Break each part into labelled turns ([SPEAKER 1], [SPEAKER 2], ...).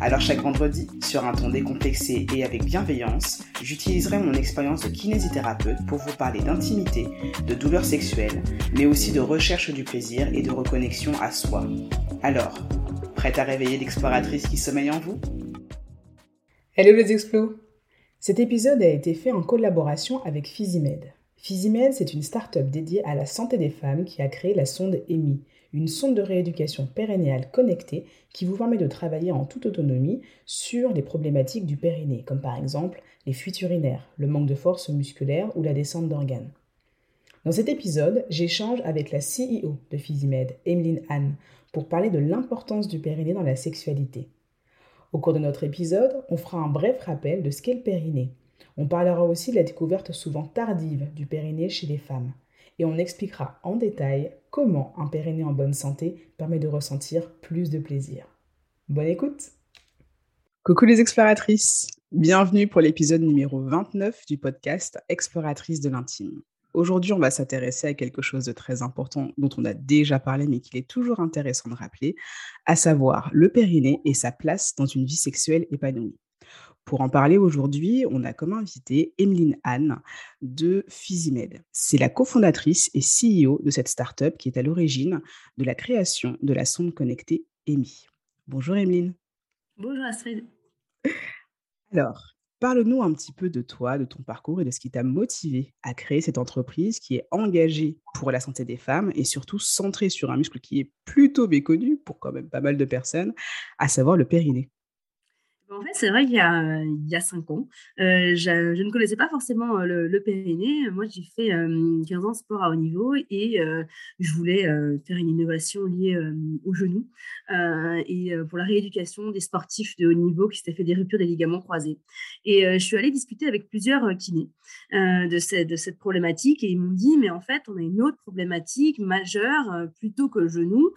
[SPEAKER 1] Alors chaque vendredi, sur un ton décomplexé et avec bienveillance, j'utiliserai mon expérience de kinésithérapeute pour vous parler d'intimité, de douleurs sexuelles, mais aussi de recherche du plaisir et de reconnexion à soi. Alors, prête à réveiller l'exploratrice qui sommeille en vous?
[SPEAKER 2] Hello les explos Cet épisode a été fait en collaboration avec Physimed. Physimed, c'est une start-up dédiée à la santé des femmes qui a créé la sonde EMI, une sonde de rééducation périnéale connectée qui vous permet de travailler en toute autonomie sur les problématiques du périnée, comme par exemple les fuites urinaires, le manque de force musculaire ou la descente d'organes. Dans cet épisode, j'échange avec la CEO de Physimed, Emeline Anne, pour parler de l'importance du périnée dans la sexualité. Au cours de notre épisode, on fera un bref rappel de ce qu'est le périnée. On parlera aussi de la découverte souvent tardive du périnée chez les femmes et on expliquera en détail comment un périnée en bonne santé permet de ressentir plus de plaisir. Bonne écoute
[SPEAKER 1] Coucou les exploratrices Bienvenue pour l'épisode numéro 29 du podcast Exploratrice de l'intime. Aujourd'hui, on va s'intéresser à quelque chose de très important dont on a déjà parlé mais qu'il est toujours intéressant de rappeler, à savoir le périnée et sa place dans une vie sexuelle épanouie. Pour en parler aujourd'hui, on a comme invité Emeline Anne de Physimed. C'est la cofondatrice et CEO de cette startup qui est à l'origine de la création de la sonde connectée EMI. Bonjour Emeline.
[SPEAKER 3] Bonjour Astrid.
[SPEAKER 1] Alors, parle-nous un petit peu de toi, de ton parcours et de ce qui t'a motivé à créer cette entreprise qui est engagée pour la santé des femmes et surtout centrée sur un muscle qui est plutôt méconnu pour quand même pas mal de personnes, à savoir le périnée.
[SPEAKER 3] En fait, c'est vrai qu'il y a, a cinq ans, euh, je, ne connaissais pas forcément euh, le, périnée. Moi, j'ai fait 15 ans sport à haut niveau et euh, je voulais faire une innovation liée au genou et pour la rééducation des sportifs de haut niveau qui s'étaient fait des ruptures des ligaments croisés. Et je suis allée discuter avec plusieurs kinés de, cette, de cette problématique et ils m'ont dit, mais en fait, on a une autre problématique majeure plutôt que le genou,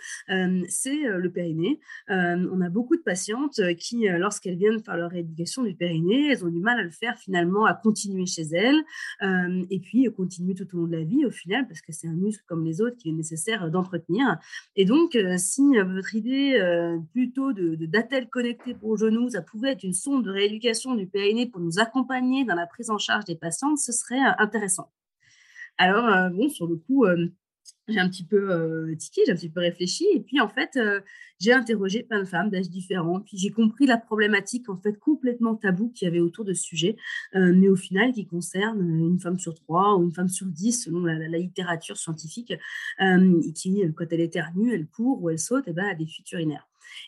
[SPEAKER 3] c'est le périnée. on a beaucoup de patientes qui, lorsqu'elles viennent faire leur rééducation du périnée, elles ont du mal à le faire finalement, à continuer chez elles, euh, et puis continuer tout au long de la vie au final, parce que c'est un muscle comme les autres qui est nécessaire d'entretenir. Et donc, euh, si euh, votre idée plutôt de, d'attel connecté pour genou, ça pouvait être une sonde de rééducation du périnée pour nous accompagner dans la prise en charge des patientes, ce serait intéressant. Alors, bon, sur le coup, j'ai un petit peu euh, tiqué, j'ai un petit peu réfléchi. Et puis, en fait, euh, j'ai interrogé plein de femmes d'âges différents. Puis, j'ai compris la problématique, en fait, complètement taboue qu'il y avait autour de ce sujet, euh, mais au final, qui concerne une femme sur trois ou une femme sur dix, selon la, littérature scientifique, qui, quand elle éternue, elle court ou elle saute, et eh ben, a des fuites urinaires.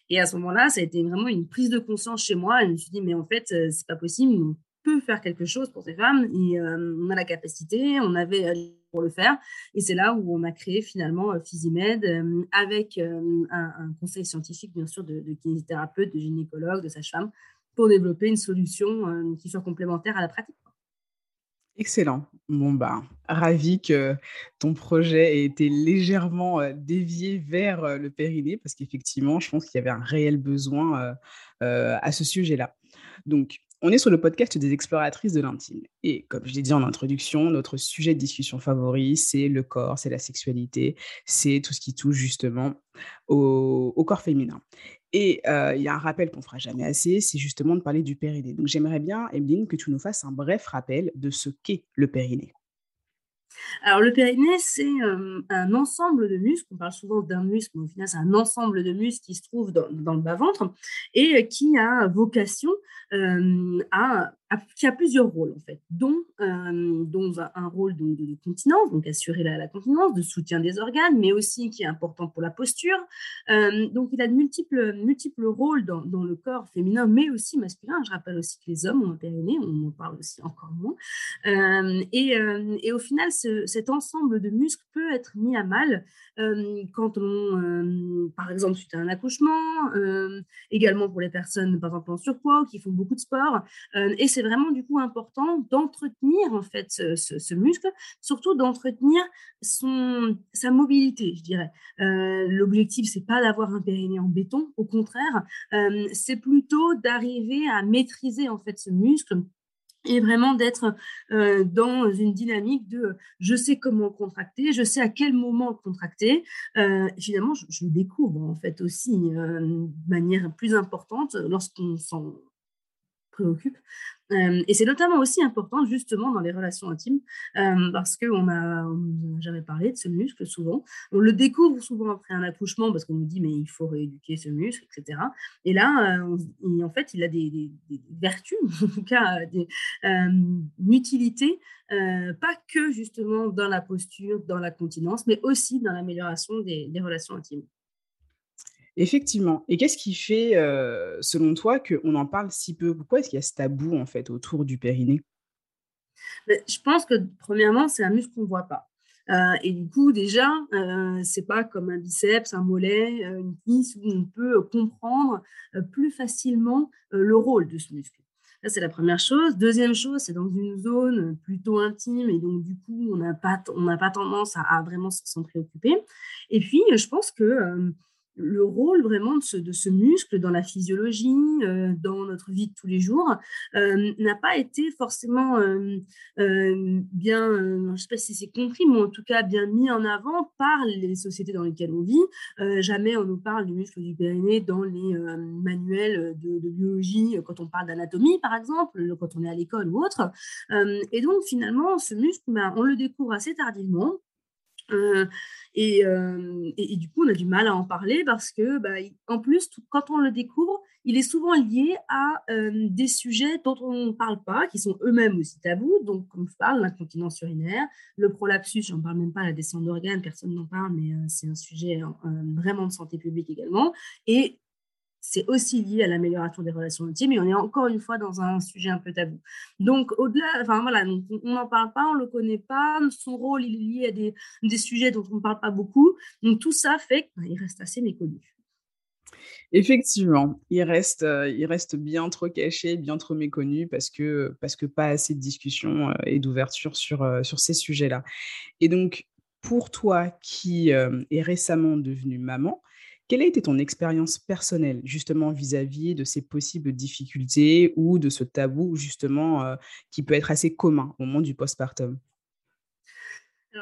[SPEAKER 3] Et à ce moment-là, ça a été vraiment une prise de conscience chez moi. Je me suis dit, mais en fait, c'est pas possible. On peut faire quelque chose pour ces femmes. On a la capacité, on avait pour le faire. Et c'est là où on a créé finalement euh, Physimed euh, avec euh, un, conseil scientifique, bien sûr, de, de kinésithérapeute, de gynécologue, de sage-femme, pour développer une solution qui soit complémentaire à la pratique.
[SPEAKER 1] Excellent. Bon, bah, ravi que ton projet ait été légèrement dévié vers le périnée, parce qu'effectivement, je pense qu'il y avait un réel besoin à ce sujet-là. Donc, on est sur le podcast des exploratrices de l'intime. Et comme je l'ai dit en introduction, notre sujet de discussion favori, c'est le corps, c'est la sexualité, c'est tout ce qui touche justement au, corps féminin. Et euh, il y a un rappel qu'on fera jamais assez, c'est justement de parler du périnée. Donc j'aimerais bien, Emeline, que tu nous fasses un bref rappel de ce qu'est le périnée.
[SPEAKER 3] Alors, le périnée, c'est un ensemble de muscles. On parle souvent d'un muscle, mais au final, c'est un ensemble de muscles qui se trouve dans, le bas-ventre et qui a vocation à qui a plusieurs rôles en fait, dont, euh, dont un, rôle de, de, continence, donc assurer la, continence, de soutien des organes, mais aussi qui est important pour la posture. Euh, donc il a de multiples, multiples rôles dans, dans, le corps féminin, mais aussi masculin. Je rappelle aussi que les hommes ont un périnée, on en parle aussi encore moins. Euh, et, et, au final, ce, cet ensemble de muscles peut être mis à mal quand on, par exemple, suite à un accouchement, également pour les personnes, par exemple, en surpoids qui font beaucoup de sport. et c'est vraiment du coup important d'entretenir en fait ce, muscle, surtout d'entretenir son sa mobilité, je dirais. Euh, L'objectif c'est pas d'avoir un périnée en béton, au contraire, euh, c'est plutôt d'arriver à maîtriser en fait ce muscle et vraiment d'être euh, dans une dynamique de je sais comment contracter, je sais à quel moment contracter. Euh, finalement, je, je, le découvre en fait aussi euh, de manière plus importante lorsqu'on s'en préoccupe. Euh, et c'est notamment aussi important justement dans les relations intimes euh, parce qu'on a, jamais parlé de ce muscle souvent. On le découvre souvent après un accouchement parce qu'on nous dit mais il faut rééduquer ce muscle, etc. Et là, euh, en fait, il a des, vertus, en tout cas des, une utilité, pas que justement dans la posture, dans la continence, mais aussi dans l'amélioration des relations intimes.
[SPEAKER 1] Effectivement. Et qu'est-ce qui fait, selon toi, qu'on en parle si peu? Pourquoi est-ce qu'il y a ce tabou, en fait, autour du périnée?
[SPEAKER 3] Je pense que, premièrement, c'est un muscle qu'on ne voit pas. et du coup, déjà, euh, c'est pas comme un biceps, un mollet, une cuisse où on peut comprendre plus facilement le rôle de ce muscle. Ça, c'est la première chose. Deuxième chose, c'est dans une zone plutôt intime et donc, du coup, on n'a pas, pas tendance à vraiment s'en préoccuper. Et puis, je pense que le rôle vraiment de ce, muscle dans la physiologie, euh, dans notre vie de tous les jours, euh, n'a pas été forcément euh, bien, je ne sais pas si c'est compris, mais en tout cas bien mis en avant par les sociétés dans lesquelles on vit. jamais on nous parle du muscle du périnée dans les manuels de, biologie, quand on parle d'anatomie par exemple, quand on est à l'école ou autre. et donc finalement, ce muscle, ben, on le découvre assez tardivement. Euh, euh, et, du coup, on a du mal à en parler parce que, bah, en plus, quand on le découvre, il est souvent lié à euh, des sujets dont on ne parle pas, qui sont eux-mêmes aussi tabous. Donc, comme je parle, l'incontinence urinaire, le prolapsus, j'en parle même pas, la descente d'organes, personne n'en parle, mais c'est un sujet vraiment de santé publique également. Et c'est aussi lié à l'amélioration des relations intimes, mais on est encore une fois dans un sujet un peu tabou. Donc, au-delà, enfin voilà, on n'en parle pas, on ne le connaît pas, son rôle, il est lié à des, des sujets dont on ne parle pas beaucoup. Donc, tout ça fait qu'il reste assez méconnu.
[SPEAKER 1] Effectivement, il reste, euh, il reste bien trop caché, bien trop méconnu parce que, parce que pas assez de discussion euh, et d'ouverture sur, euh, sur ces sujets-là. Et donc, pour toi qui est récemment devenue maman, quelle a été ton expérience personnelle justement vis-à-vis de ces possibles difficultés ou de ce tabou justement euh, qui peut être assez commun au moment du postpartum?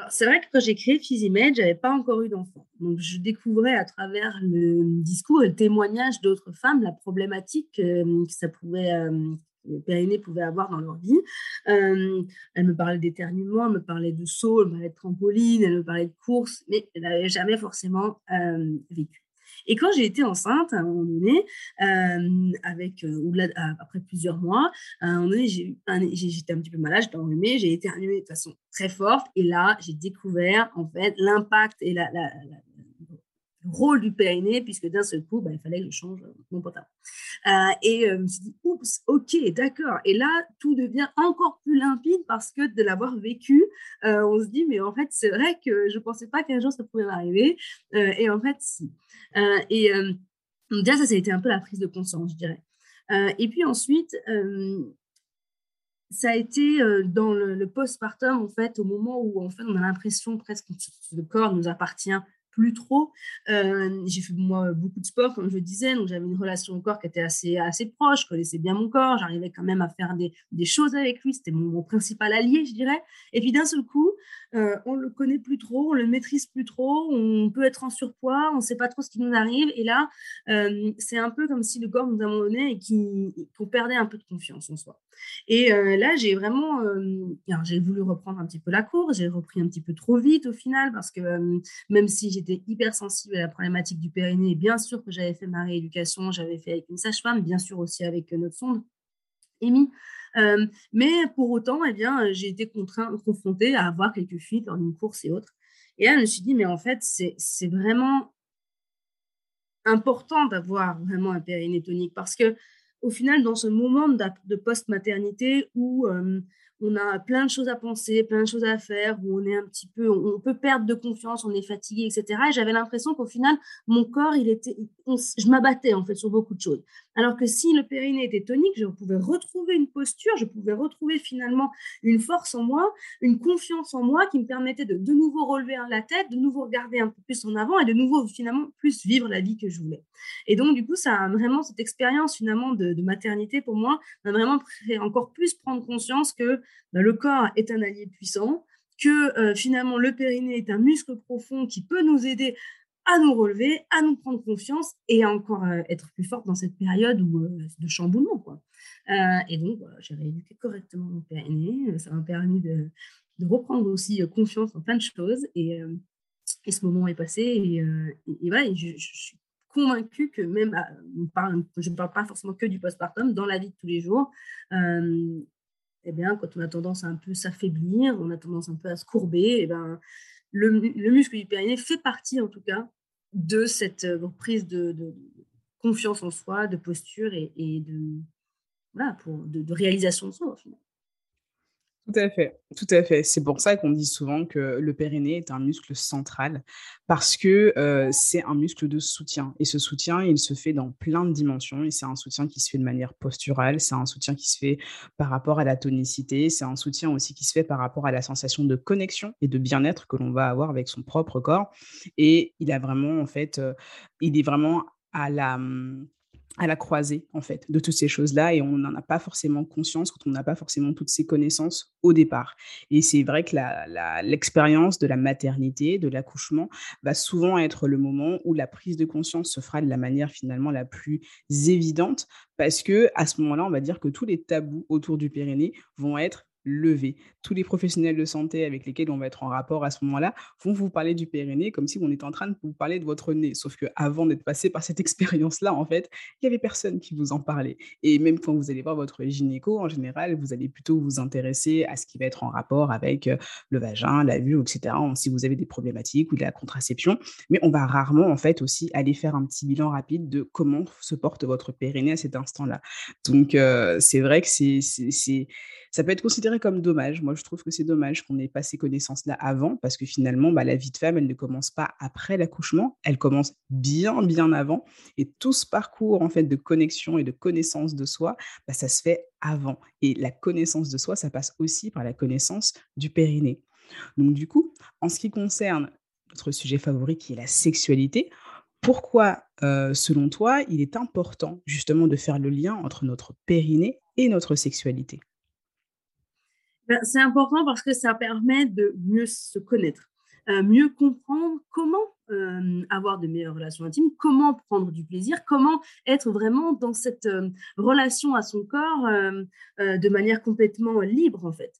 [SPEAKER 3] C'est vrai que quand j'ai créé Physimed, je n'avais pas encore eu d'enfant. Donc, je découvrais à travers le discours et le témoignage d'autres femmes la problématique euh, que ça pouvait, euh, le périnée pouvait avoir dans leur vie. elle me parlait d'éternuement, elle me parlait de saut, elle me parlait de trampoline, elle me parlait de course, mais elle n'avait jamais forcément vécu. Et quand j'ai été enceinte, à un moment donné, euh, avec, euh, après plusieurs mois, à un moment donné, j'étais un, un petit peu malade, j'étais enrhumée, j'ai été enrhumée de façon très forte. Et là, j'ai découvert en fait l'impact et la, rôle du périnée, puisque d'un seul coup, bah, il fallait que je change mon pantalon. Euh, et euh, je me suis dit, oups, ok, d'accord. Et là, tout devient encore plus limpide parce que de l'avoir vécu, euh, on se dit, mais en fait, c'est vrai que je ne pensais pas qu'un jour ça pouvait m'arriver. et en fait, si. et déjà, ça, ça a été un peu la prise de conscience, je dirais. et puis ensuite, ça a été dans le, le postpartum, en fait, au moment où en fait, on a l'impression presque que le corps nous appartient plus trop. Euh, j'ai fait moi beaucoup de sport, comme je disais, donc j'avais une relation au corps qui était assez, assez proche, je connaissais bien mon corps, j'arrivais quand même à faire des, des choses avec lui, c'était mon, principal allié, je dirais. Et puis d'un seul coup, euh, on le connaît plus trop, on le maîtrise plus trop, on peut être en surpoids, on ne sait pas trop ce qui nous arrive. Et là, euh, c'est un peu comme si le corps nous abandonnait et qu'on perdait un peu de confiance en soi. Et euh, là, j'ai vraiment, j'ai voulu reprendre un petit peu la course, j'ai repris un petit peu trop vite au final parce que même si j'étais hypersensible à la problématique du périnée, bien sûr que j'avais fait ma rééducation, j'avais fait avec une sage-femme, bien sûr aussi avec notre sonde. Amy, euh, mais pour autant, eh bien, j'ai été contraint, confrontée à avoir quelques fuites dans une course et autres. Et là, je me suis dit, mais en fait, c'est vraiment important d'avoir vraiment un périnée tonique parce que au final, dans ce moment de, post-maternité où euh, on a plein de choses à penser, plein de choses à faire, où on est un petit peu, on, peut perdre de confiance, on est fatigué, etc. Et j'avais l'impression qu'au final, mon corps, il était, je m'abattais en fait sur beaucoup de choses. Alors que si le périnée était tonique, je pouvais retrouver une posture, je pouvais retrouver finalement une force en moi, une confiance en moi qui me permettait de de nouveau relever la tête, de nouveau regarder un peu plus en avant et de nouveau finalement plus vivre la vie que je voulais. Et donc du coup, ça a vraiment cette expérience finalement de, maternité pour moi m'a vraiment fait encore plus prendre conscience que bah, le corps est un allié puissant, que euh, finalement le périnée est un muscle profond qui peut nous aider à nous relever, à nous prendre confiance et à encore euh, être plus forte dans cette période où, euh, de chamboulement. Quoi. et donc, j'ai rééduqué correctement mon périnée. Ça m'a permis de, reprendre aussi confiance en plein de choses. Et, ce moment est passé. Et, voilà, je, suis convaincue que même, je ne parle pas forcément que du postpartum, dans la vie de tous les jours, eh bien, quand on a tendance à un peu s'affaiblir, on a tendance un peu à se courber, eh ben, le, muscle du périnée fait partie en tout cas de cette euh, prise de, confiance en soi, de posture et, de, de, réalisation de soi au final.
[SPEAKER 1] Tout à fait, tout à fait. C'est pour ça qu'on dit souvent que le périnée est un muscle central parce que c'est un muscle de soutien. Et ce soutien, il se fait dans plein de dimensions. Et c'est un soutien qui se fait de manière posturale, c'est un soutien qui se fait par rapport à la tonicité, c'est un soutien aussi qui se fait par rapport à la sensation de connexion et de bien-être que l'on va avoir avec son propre corps. Et il a vraiment, en fait, il est vraiment à la mmh, à la croisée, en fait, de toutes ces choses-là. Et on n'en a pas forcément conscience quand on n'a pas forcément toutes ces connaissances au départ. Et c'est vrai que l'expérience de la maternité, de l'accouchement, va souvent être le moment où la prise de conscience se fera de la manière finalement la plus évidente, parce que à ce moment-là, on va dire que tous les tabous autour du périnée vont être levé. Tous les professionnels de santé avec lesquels on va être en rapport à ce moment-là vont vous parler du périnée comme si on était en train de vous parler de votre nez. Sauf que avant d'être passé par cette expérience-là, en fait, il y avait personne qui vous en parlait. Et même quand vous allez voir votre gynéco, en général, vous allez plutôt vous intéresser à ce qui va être en rapport avec euh, le vagin, la vue, etc. Si vous avez des problématiques ou de la contraception, mais on va rarement en fait aussi aller faire un petit bilan rapide de comment se porte votre périnée à cet instant-là. Donc euh, c'est vrai que c'est ça peut être considéré comme dommage. Moi, je trouve que c'est dommage qu'on n'ait pas ces connaissances-là avant, parce que finalement, bah, la vie de femme, elle ne commence pas après l'accouchement, elle commence bien, bien avant. Et tout ce parcours en fait de connexion et de connaissance de soi, bah, ça se fait avant. Et la connaissance de soi, ça passe aussi par la connaissance du périnée. Donc du coup, en ce qui concerne notre sujet favori qui est la sexualité, pourquoi, euh, selon toi, il est important justement de faire le lien entre notre périnée et notre sexualité?
[SPEAKER 3] Ben, c'est important parce que ça permet de mieux se connaître, euh, mieux comprendre comment euh, avoir de meilleures relations intimes, comment prendre du plaisir, comment être vraiment dans cette euh, relation à son corps de manière complètement libre en fait.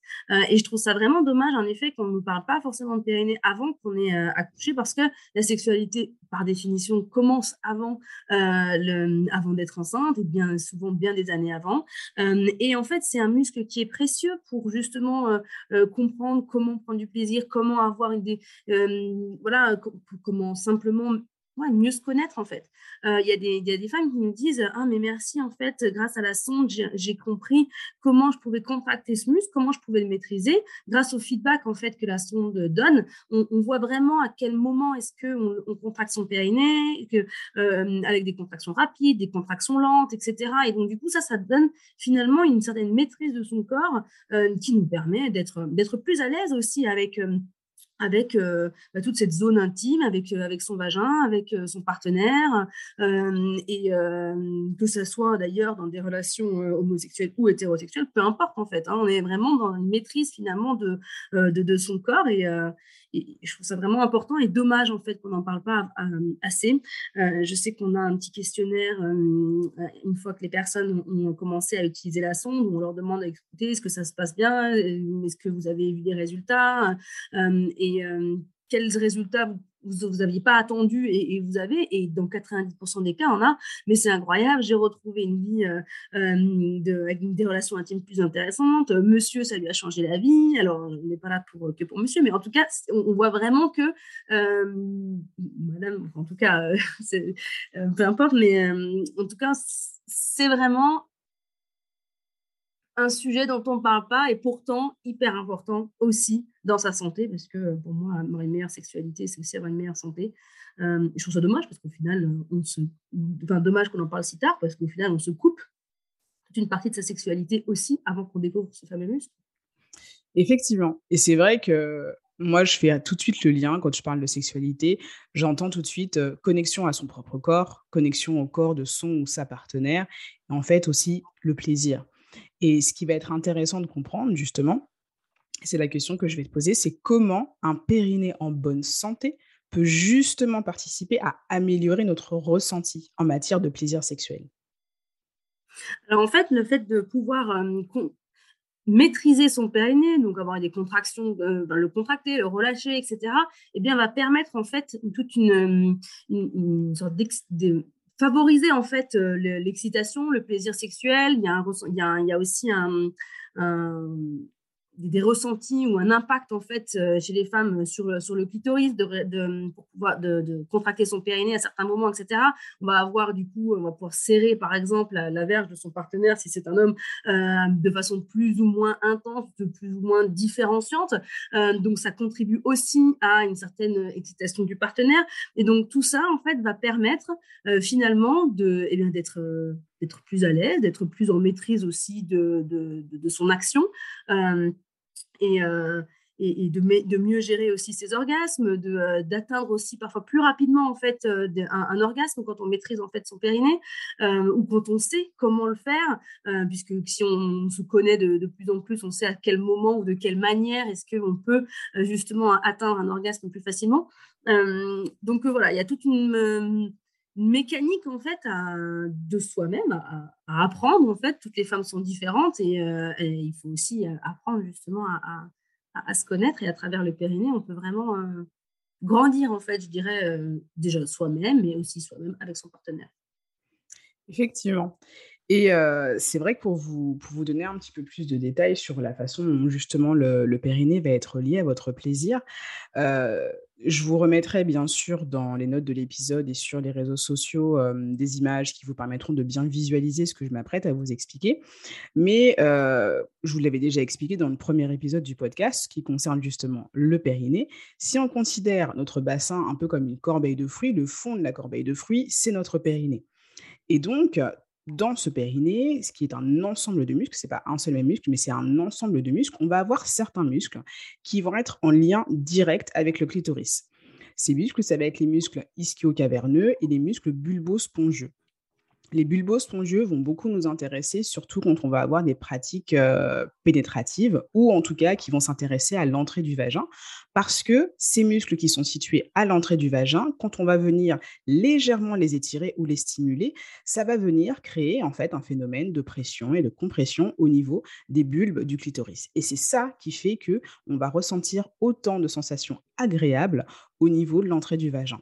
[SPEAKER 3] et je trouve ça vraiment dommage en effet qu'on ne parle pas forcément de périnée avant qu'on ait accouché parce que la sexualité par définition commence avant, le, avant d'être enceinte et bien souvent bien des années avant. et en fait c'est un muscle qui est précieux pour justement comprendre comment prendre du plaisir, comment avoir des, voilà comment simplement mieux se connaître en fait. Euh, il y, y, a des femmes qui me disent ah mais merci en fait grâce à la sonde j'ai compris comment je pouvais contracter ce muscle, comment je pouvais le maîtriser grâce au feedback en fait que la sonde donne. On, voit vraiment à quel moment est-ce que on, contracte son périnée, que, euh, avec des contractions rapides, des contractions lentes, etc. Et donc du coup ça ça donne finalement une certaine maîtrise de son corps euh, qui nous permet d'être plus à l'aise aussi avec avec euh, bah, toute cette zone intime, avec, euh, avec son vagin, avec euh, son partenaire, et que ce soit d'ailleurs dans des relations homosexuelles ou hétérosexuelles, peu importe en fait. Hein. on est vraiment dans une maîtrise finalement de, de, de son corps et, je trouve ça vraiment important et dommage en fait qu'on n'en parle pas assez. je sais qu'on a un petit questionnaire une fois que les personnes ont commencé à utiliser la sonde, où on leur demande à est-ce que ça se passe bien, est-ce que vous avez vu des résultats et quels résultats vous n'aviez pas attendu et, vous avez, et dans 90% des cas, on a, mais c'est incroyable, j'ai retrouvé une vie de, avec des relations intimes plus intéressantes, monsieur, ça lui a changé la vie, alors on n'est pas là pour, que pour monsieur, mais en tout cas, on, voit vraiment que, madame, en tout cas, peu importe, mais en tout cas, c'est vraiment un sujet dont on ne parle pas et pourtant hyper important aussi dans sa santé, parce que pour moi, avoir une meilleure sexualité, c'est aussi avoir une meilleure santé. Euh, je trouve ça dommage parce qu'au final, on se... enfin, dommage qu'on en parle si tard parce qu'au final, on se coupe toute une partie de sa sexualité aussi avant qu'on découvre ce fameux muscle.
[SPEAKER 1] Effectivement. Et c'est vrai que moi, je fais tout de suite le lien quand je parle de sexualité. J'entends tout de suite euh, connexion à son propre corps, connexion au corps de son ou sa partenaire, et en fait aussi le plaisir. Et ce qui va être intéressant de comprendre, justement, c'est la question que je vais te poser, c'est comment un périnée en bonne santé peut justement participer à améliorer notre ressenti en matière de plaisir sexuel.
[SPEAKER 3] Alors en fait, le fait de pouvoir euh, maîtriser son périnée, donc avoir des contractions, euh, le contracter, le relâcher, etc., eh bien, va permettre en fait toute une, une, sorte de favoriser en fait euh, l'excitation, le plaisir sexuel. Il y a, aussi un des ressentis ou un impact en fait euh, chez les femmes sur, sur le clitoris de, de pouvoir contracter son périnée à certains moments, etc. On va avoir du coup, on va pouvoir serrer par exemple la, verge de son partenaire si c'est un homme euh, de façon plus ou moins intense, de plus ou moins différenciante. Euh, donc ça contribue aussi à une certaine excitation du partenaire. Et donc tout ça en fait va permettre finalement de, eh bien d'être d'être plus à l'aise, d'être plus en maîtrise aussi de, de, de, son action. Et, et, de, de, mieux gérer aussi ses orgasmes, euh, d'atteindre aussi parfois plus rapidement en fait euh, un, orgasme quand on maîtrise en fait son périnée ou quand on sait comment le faire, puisque si on, se connaît de, plus en plus, on sait à quel moment ou de quelle manière est-ce qu'on peut justement atteindre un orgasme plus facilement. donc voilà, il y a toute une mécanique en fait de soi-même à, apprendre en fait. Toutes les femmes sont différentes et, euh, il faut aussi euh, apprendre justement à, se connaître. Et à travers le périnée on peut vraiment euh, grandir en fait je dirais déjà soi-même mais aussi soi-même avec son partenaire.
[SPEAKER 1] Effectivement et c'est vrai que pour vous, pour vous donner un petit peu plus de détails sur la façon dont justement le, le périnée va être lié à votre plaisir, je vous remettrai bien sûr dans les notes de l'épisode et sur les réseaux sociaux des images qui vous permettront de bien visualiser ce que je m'apprête à vous expliquer. Mais je vous l'avais déjà expliqué dans le premier épisode du podcast qui concerne justement le périnée. Si on considère notre bassin un peu comme une corbeille de fruits, le fond de la corbeille de fruits, c'est notre périnée. Et donc, dans ce périnée, ce qui est un ensemble de muscles, ce n'est pas un seul même muscle, mais c'est un ensemble de muscles, on va avoir certains muscles qui vont être en lien direct avec le clitoris. Ces muscles, ça va être les muscles ischio-caverneux et les muscles bulbo-spongieux. Les bulbo-spongieux vont beaucoup nous intéresser, surtout quand on va avoir des pratiques euh, pénétratives ou en tout cas qui vont s'intéresser à l'entrée du vagin, parce que ces muscles qui sont situés à l'entrée du vagin, quand on va venir légèrement les étirer ou les stimuler, ça va venir créer en fait un phénomène de pression et de compression au niveau des bulbes du clitoris. Et c'est ça qui fait que on va ressentir autant de sensations agréables au niveau de l'entrée du vagin.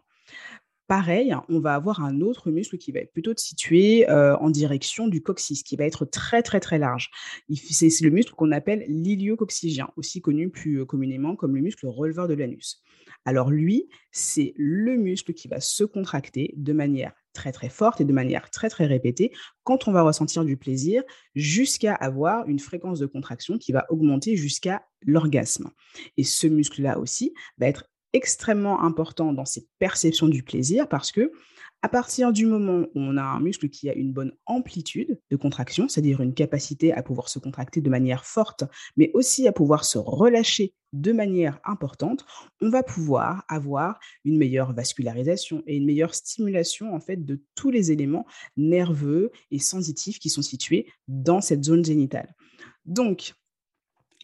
[SPEAKER 1] Pareil, on va avoir un autre muscle qui va être plutôt situé en direction du coccyx, qui va être très très très large. C'est le muscle qu'on appelle l'iliococcygien, aussi connu plus communément comme le muscle releveur de l'anus. Alors lui, c'est le muscle qui va se contracter de manière très très forte et de manière très très répétée quand on va ressentir du plaisir jusqu'à avoir une fréquence de contraction qui va augmenter jusqu'à l'orgasme. Et ce muscle-là aussi va être extrêmement important dans ces perceptions du plaisir parce que à partir du moment où on a un muscle qui a une bonne amplitude de contraction, c'est-à-dire une capacité à pouvoir se contracter de manière forte, mais aussi à pouvoir se relâcher de manière importante, on va pouvoir avoir une meilleure vascularisation et une meilleure stimulation en fait de tous les éléments nerveux et sensitifs qui sont situés dans cette zone génitale. Donc,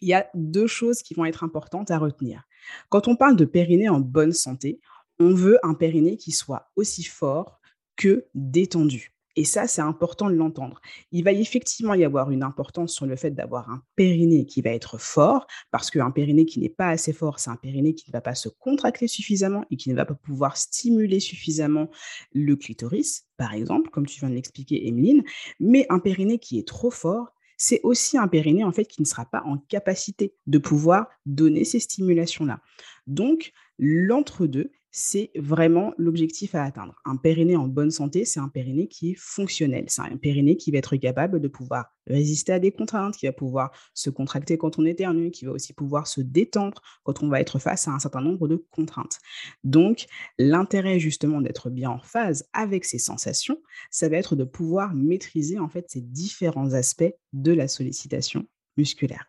[SPEAKER 1] il y a deux choses qui vont être importantes à retenir. Quand on parle de périnée en bonne santé, on veut un périnée qui soit aussi fort que détendu. Et ça, c'est important de l'entendre. Il va effectivement y avoir une importance sur le fait d'avoir un périnée qui va être fort, parce qu'un périnée qui n'est pas assez fort, c'est un périnée qui ne va pas se contracter suffisamment et qui ne va pas pouvoir stimuler suffisamment le clitoris, par exemple, comme tu viens de l'expliquer, Emeline. Mais un périnée qui est trop fort, c'est aussi un périnée en fait qui ne sera pas en capacité de pouvoir donner ces stimulations-là. Donc, l'entre-deux, c'est vraiment l'objectif à atteindre. Un périnée en bonne santé, c'est un périnée qui est fonctionnel. C'est un périnée qui va être capable de pouvoir résister à des contraintes, qui va pouvoir se contracter quand on éternue, qui va aussi pouvoir se détendre quand on va être face à un certain nombre de contraintes. Donc, l'intérêt justement d'être bien en phase avec ces sensations, ça va être de pouvoir maîtriser en fait ces différents aspects de la sollicitation musculaire.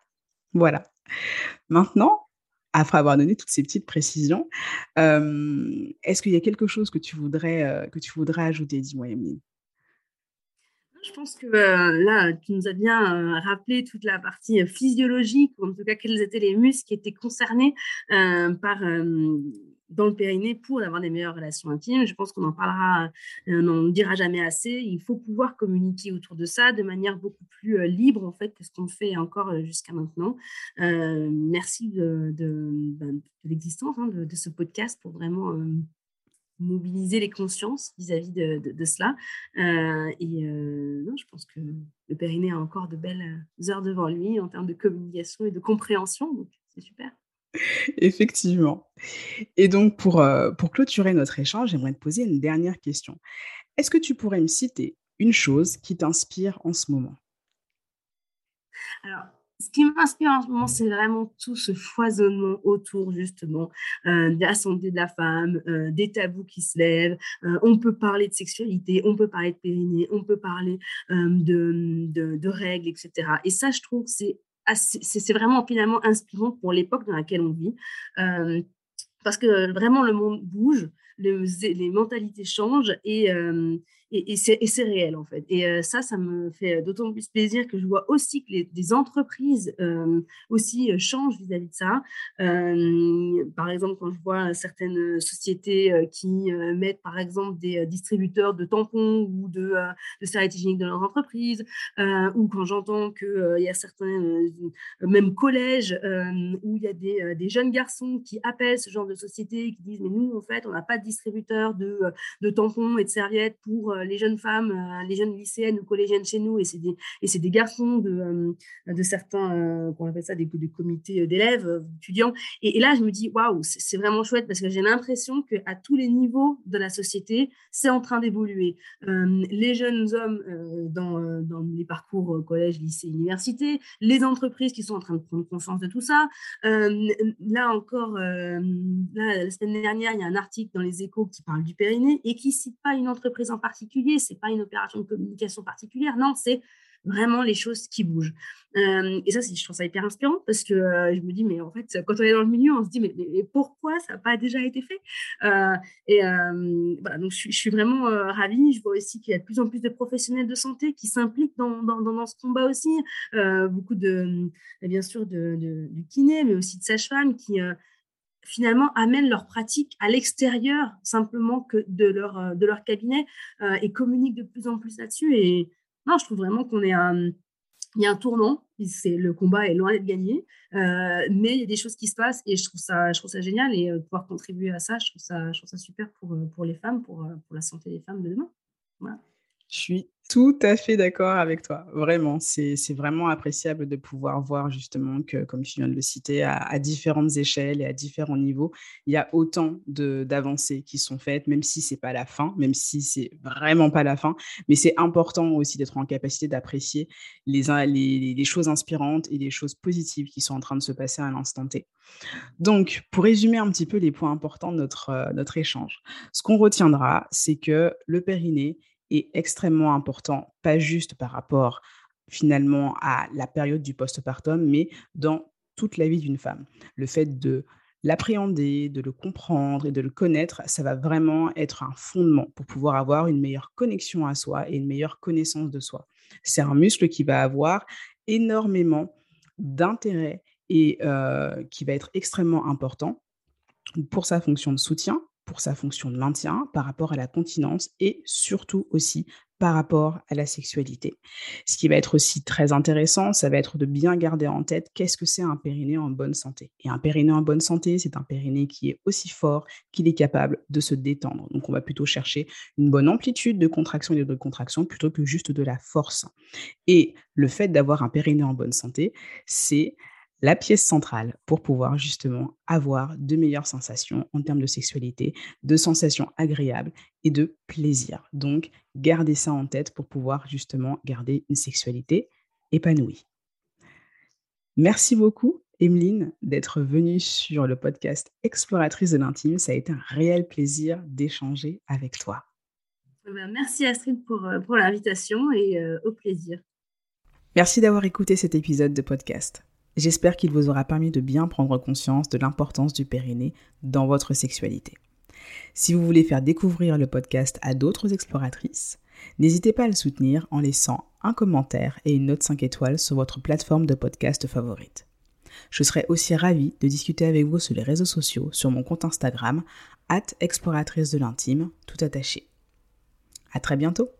[SPEAKER 1] Voilà. Maintenant, après avoir donné toutes ces petites précisions, est-ce qu'il y a quelque chose que tu voudrais, que tu voudrais ajouter, dis-moi, Emeline?
[SPEAKER 3] Je pense que là, tu nous as bien rappelé toute la partie physiologique, ou en tout cas quels étaient les muscles qui étaient concernés par dans le périnée pour avoir des meilleures relations intimes. Je pense qu'on en parlera, euh, on n'en dira jamais assez. Il faut pouvoir communiquer autour de ça de manière beaucoup plus euh, libre en fait que ce qu'on fait encore euh, jusqu'à maintenant. merci de, ben, l'existence hein, de, ce podcast pour vraiment mobiliser les consciences vis-à-vis de, cela. et non, je pense que le périnée a encore de belles heures devant lui en termes de communication et de compréhension. Donc, c'est super.
[SPEAKER 1] Effectivement. Et donc, pour, euh, pour clôturer notre échange, j'aimerais te poser une dernière question. Est-ce que tu pourrais me citer une chose qui t'inspire en ce moment?
[SPEAKER 3] Alors, ce qui m'inspire en ce moment, c'est vraiment tout ce foisonnement autour justement euh, de la santé de la femme, euh, des tabous qui se lèvent. on peut parler de sexualité, on peut parler de périnée, on peut parler de, de, règles, etc. Et ça, je trouve, c'est c'est vraiment finalement inspirant pour l'époque dans laquelle on vit. Euh, parce que vraiment, le monde bouge, les, mentalités changent et, euh, et, c'est réel en fait. Et euh, ça, ça me fait d'autant plus plaisir que je vois aussi que les, entreprises euh, aussi euh, changent vis-à-vis de ça. par exemple, quand je vois certaines sociétés qui mettent par exemple des distributeurs de tampons ou de, de serviettes hygiéniques dans leur entreprise, ou quand j'entends qu'il y a certains, même collèges, où il y a des, jeunes garçons qui appellent ce genre de société, qui disent mais nous en fait on n'a pas de distributeur de, de tampons et de serviettes pour les jeunes femmes, euh, les jeunes lycéennes ou collégiennes chez nous, et c'est des, des garçons de, euh, de certains, qu'on appelle ça des, comités d'élèves, étudiants. Et, là, je me dis, waouh, c'est vraiment chouette parce que j'ai l'impression qu'à tous les niveaux de la société, c'est en train d'évoluer. les jeunes hommes dans, dans les parcours collège, lycée, université, les entreprises qui sont en train de prendre conscience de tout ça. là encore, la semaine dernière, il y a un article dans les échos qui parle du périnée et qui cite pas une entreprise en particulier particulier, c'est pas une opération de communication particulière, non, c'est vraiment les choses qui bougent. Euh, et ça, je trouve ça hyper inspirant parce que euh, je me dis, mais en fait, quand on est dans le milieu, on se dit, mais, pourquoi ça n'a pas déjà été fait? Euh, Et donc je, suis vraiment ravie. Je vois aussi qu'il y a de plus en plus de professionnels de santé qui s'impliquent dans, ce combat aussi. beaucoup de, bien sûr, de, du kiné, mais aussi de sages-femmes qui finalement amènent leur pratique à l'extérieur simplement que de leur, euh, de leur cabinet euh, et communiquent de plus en plus là-dessus. Et non, je trouve vraiment qu'on est un, il y a un tournant. C'est le combat est loin d'être gagné, euh, mais il y a des choses qui se passent et je trouve ça, je trouve ça génial et pouvoir contribuer à ça, je trouve ça, je trouve ça super pour, pour les femmes, pour, pour la santé des femmes de demain. Voilà.
[SPEAKER 1] Je suis tout à fait d'accord avec toi. Vraiment, c'est vraiment appréciable de pouvoir voir justement que, comme tu viens de le citer, à, différentes échelles et à différents niveaux, il y a autant d'avancées qui sont faites, même si c'est pas la fin, même si c'est vraiment pas la fin. Mais c'est important aussi d'être en capacité d'apprécier les, choses inspirantes et les choses positives qui sont en train de se passer à l'instant T. Donc, pour résumer un petit peu les points importants de notre, euh, notre échange, ce qu'on retiendra, c'est que le périnée est extrêmement important, pas juste par rapport finalement à la période du postpartum, mais dans toute la vie d'une femme. Le fait de l'appréhender, de le comprendre et de le connaître, ça va vraiment être un fondement pour pouvoir avoir une meilleure connexion à soi et une meilleure connaissance de soi. C'est un muscle qui va avoir énormément d'intérêt et euh, qui va être extrêmement important pour sa fonction de soutien, pour sa fonction de maintien par rapport à la continence et surtout aussi par rapport à la sexualité. Ce qui va être aussi très intéressant, ça va être de bien garder en tête qu'est-ce que c'est un périnée en bonne santé. Et un périnée en bonne santé, c'est un périnée qui est aussi fort qu'il est capable de se détendre. Donc on va plutôt chercher une bonne amplitude de contraction et de contraction plutôt que juste de la force. Et le fait d'avoir un périnée en bonne santé, c'est la pièce centrale pour pouvoir justement avoir de meilleures sensations en termes de sexualité, de sensations agréables et de plaisir. Donc, gardez ça en tête pour pouvoir justement garder une sexualité épanouie. Merci beaucoup, Emeline, d'être venue sur le podcast Exploratrice de l'intime. Ça a été un réel plaisir d'échanger avec toi.
[SPEAKER 3] Eh ben, merci Astrid pour, euh, pour l'invitation et euh, au plaisir.
[SPEAKER 1] Merci d'avoir écouté cet épisode de podcast. J'espère qu'il vous aura permis de bien prendre conscience de l'importance du périnée dans votre sexualité. Si vous voulez faire découvrir le podcast à d'autres exploratrices, n'hésitez pas à le soutenir en laissant un commentaire et une note 5 étoiles sur votre plateforme de podcast favorite. Je serai aussi ravie de discuter avec vous sur les réseaux sociaux, sur mon compte Instagram, at exploratrice de l'intime, tout attaché. À très bientôt!